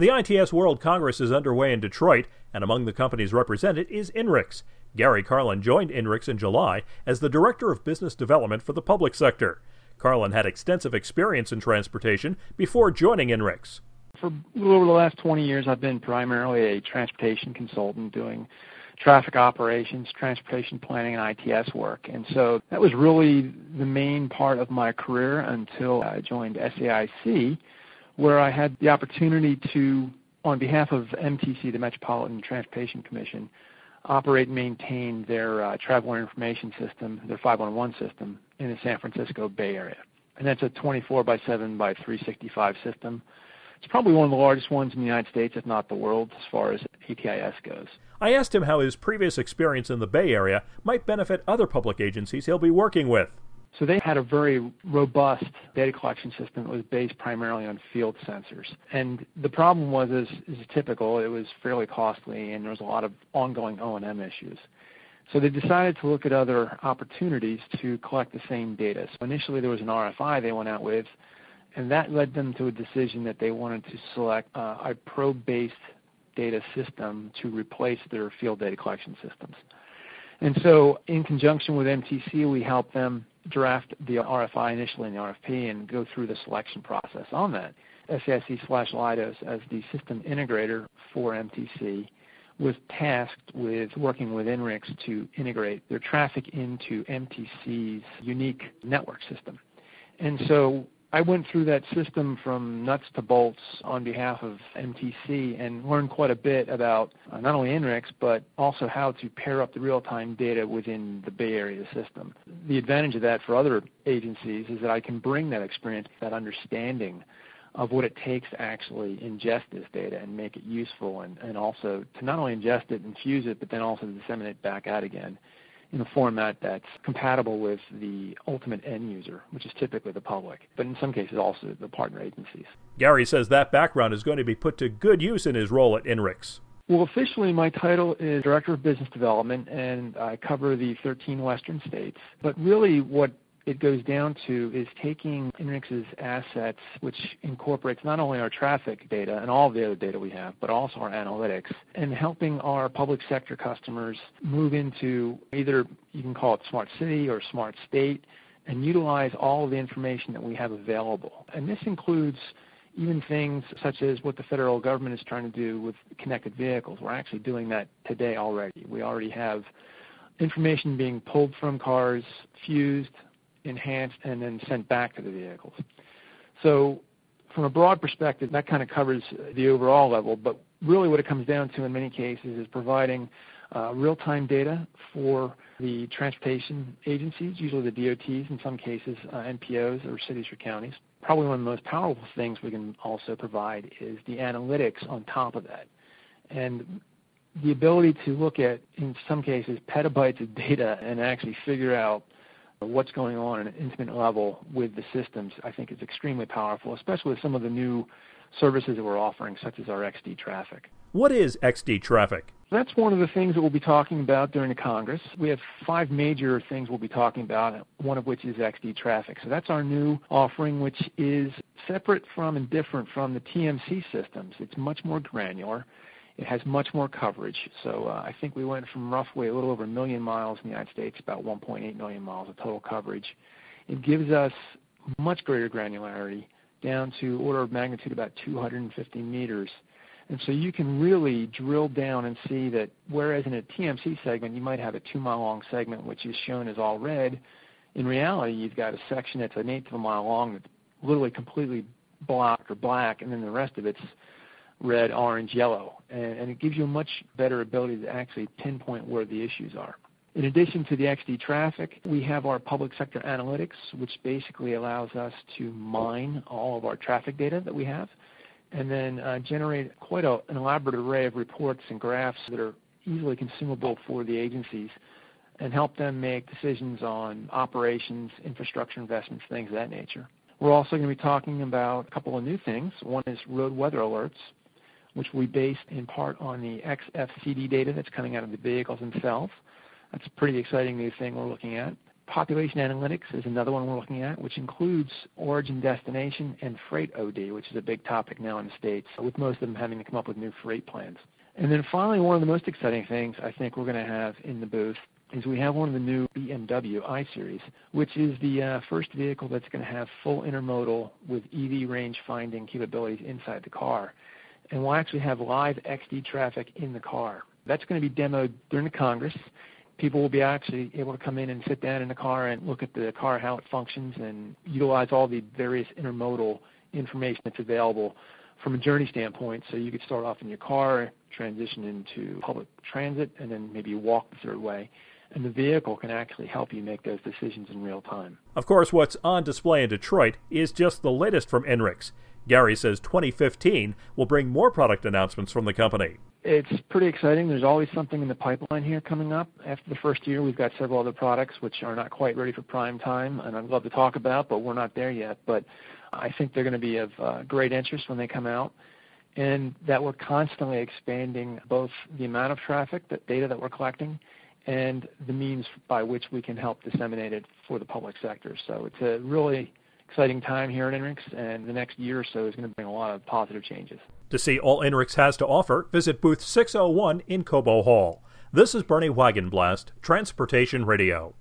The ITS World Congress is underway in Detroit, and among the companies represented is INRIX. Gary Carlin joined INRIX in July as the Director of Business Development for the public sector. Carlin had extensive experience in transportation before joining INRIX. For a little over the last 20 years, I've been primarily a transportation consultant doing traffic operations, transportation planning, and ITS work. And so that was really the main part of my career until I joined SAIC, where I had the opportunity to, on behalf of MTC, the Metropolitan Transportation Commission, operate and maintain their uh, traveler information system, their 511 system, in the San Francisco Bay Area. And that's a 24 by 7 by 365 system. It's probably one of the largest ones in the United States, if not the world, as far as ATIS goes. I asked him how his previous experience in the Bay Area might benefit other public agencies he'll be working with. So they had a very robust data collection system that was based primarily on field sensors. And the problem was, as is typical, it was fairly costly and there was a lot of ongoing O&M issues. So they decided to look at other opportunities to collect the same data. So initially there was an RFI they went out with, and that led them to a decision that they wanted to select uh, a probe-based data system to replace their field data collection systems. And so in conjunction with MTC, we helped them draft the RFI initially in the RFP and go through the selection process on that. SAIC slash Leidos as the system integrator for MTC was tasked with working with INRIX to integrate their traffic into MTC's unique network system. And so I went through that system from nuts to bolts on behalf of MTC and learned quite a bit about uh, not only INRIX but also how to pair up the real-time data within the Bay Area system. The advantage of that for other agencies is that I can bring that experience, that understanding of what it takes to actually ingest this data and make it useful and, and also to not only ingest it and fuse it but then also disseminate back out again in a format that's compatible with the ultimate end user, which is typically the public, but in some cases also the partner agencies. Gary says that background is going to be put to good use in his role at INRIX. Well, officially, my title is Director of Business Development, and I cover the 13 Western states. But really, what it goes down to is taking INRIX's assets, which incorporates not only our traffic data and all the other data we have, but also our analytics, and helping our public sector customers move into either you can call it smart city or smart state, and utilize all of the information that we have available. And this includes even things such as what the federal government is trying to do with connected vehicles. We're actually doing that today already. We already have information being pulled from cars, fused, enhanced, and then sent back to the vehicles. So from a broad perspective, that kind of covers the overall level, but really what it comes down to in many cases is providing uh, real-time data for the transportation agencies, usually the DOTs, in some cases uh, MPOs or cities or counties. Probably one of the most powerful things we can also provide is the analytics on top of that. And the ability to look at, in some cases, petabytes of data and actually figure out what's going on at an intimate level with the systems, I think is extremely powerful, especially with some of the new services that we're offering, such as our XD traffic. What is XD traffic? That's one of the things that we'll be talking about during the Congress. We have five major things we'll be talking about, one of which is XD traffic. So that's our new offering, which is separate from and different from the TMC systems. It's much more granular. It has much more coverage. So uh, I think we went from roughly a little over a million miles in the United States, about 1.8 million miles of total coverage. It gives us much greater granularity down to order of magnitude about 250 meters. And so you can really drill down and see that whereas in a TMC segment you might have a two mile long segment which is shown as all red, in reality you've got a section that's an eighth of a mile long that's literally completely blocked or black and then the rest of it's red, orange, yellow, and, and, it gives you a much better ability to actually pinpoint where the issues are. In addition to the XD traffic, we have our public sector analytics, which basically allows us to mine all of our traffic data that we have and then uh, generate quite a, an elaborate array of reports and graphs that are easily consumable for the agencies and help them make decisions on operations, infrastructure investments, things of that nature. We're also going to be talking about a couple of new things. One is road weather alerts, which we based in part on the XFCD data that's coming out of the vehicles themselves. That's a pretty exciting new thing we're looking at. Population analytics is another one we're looking at, which includes origin, destination, and freight OD, which is a big topic now in the States, with most of them having to come up with new freight plans. And then finally, one of the most exciting things I think we're going to have in the booth is we have one of the new BMW i Series, which is the uh, first vehicle that's going to have full intermodal with EV range finding capabilities inside the car. And we'll actually have live XD traffic in the car. That's going to be demoed during the Congress. People will be actually able to come in and sit down in the car and look at the car, how it functions, and utilize all the various intermodal information that's available from a journey standpoint. So you could start off in your car, transition into public transit, and then maybe walk the third way and the vehicle can actually help you make those decisions in real time. Of course, what's on display in Detroit is just the latest from INRIX. Gary says 2015 will bring more product announcements from the company. It's pretty exciting. There's always something in the pipeline here coming up. After the first year, we've got several other products which are not quite ready for prime time, and I'd love to talk about, but we're not there yet. But I think they're going to be of uh, great interest when they come out and that we're constantly expanding both the amount of traffic, that data that we're collecting, and the means by which we can help disseminate it for the public sector. So it's a really exciting time here at INRIX, and the next year or so is going to bring a lot of positive changes. To see all INRIX has to offer, visit booth 601 in Cobo Hall. This is Bernie Wagenblast, Transportation Radio.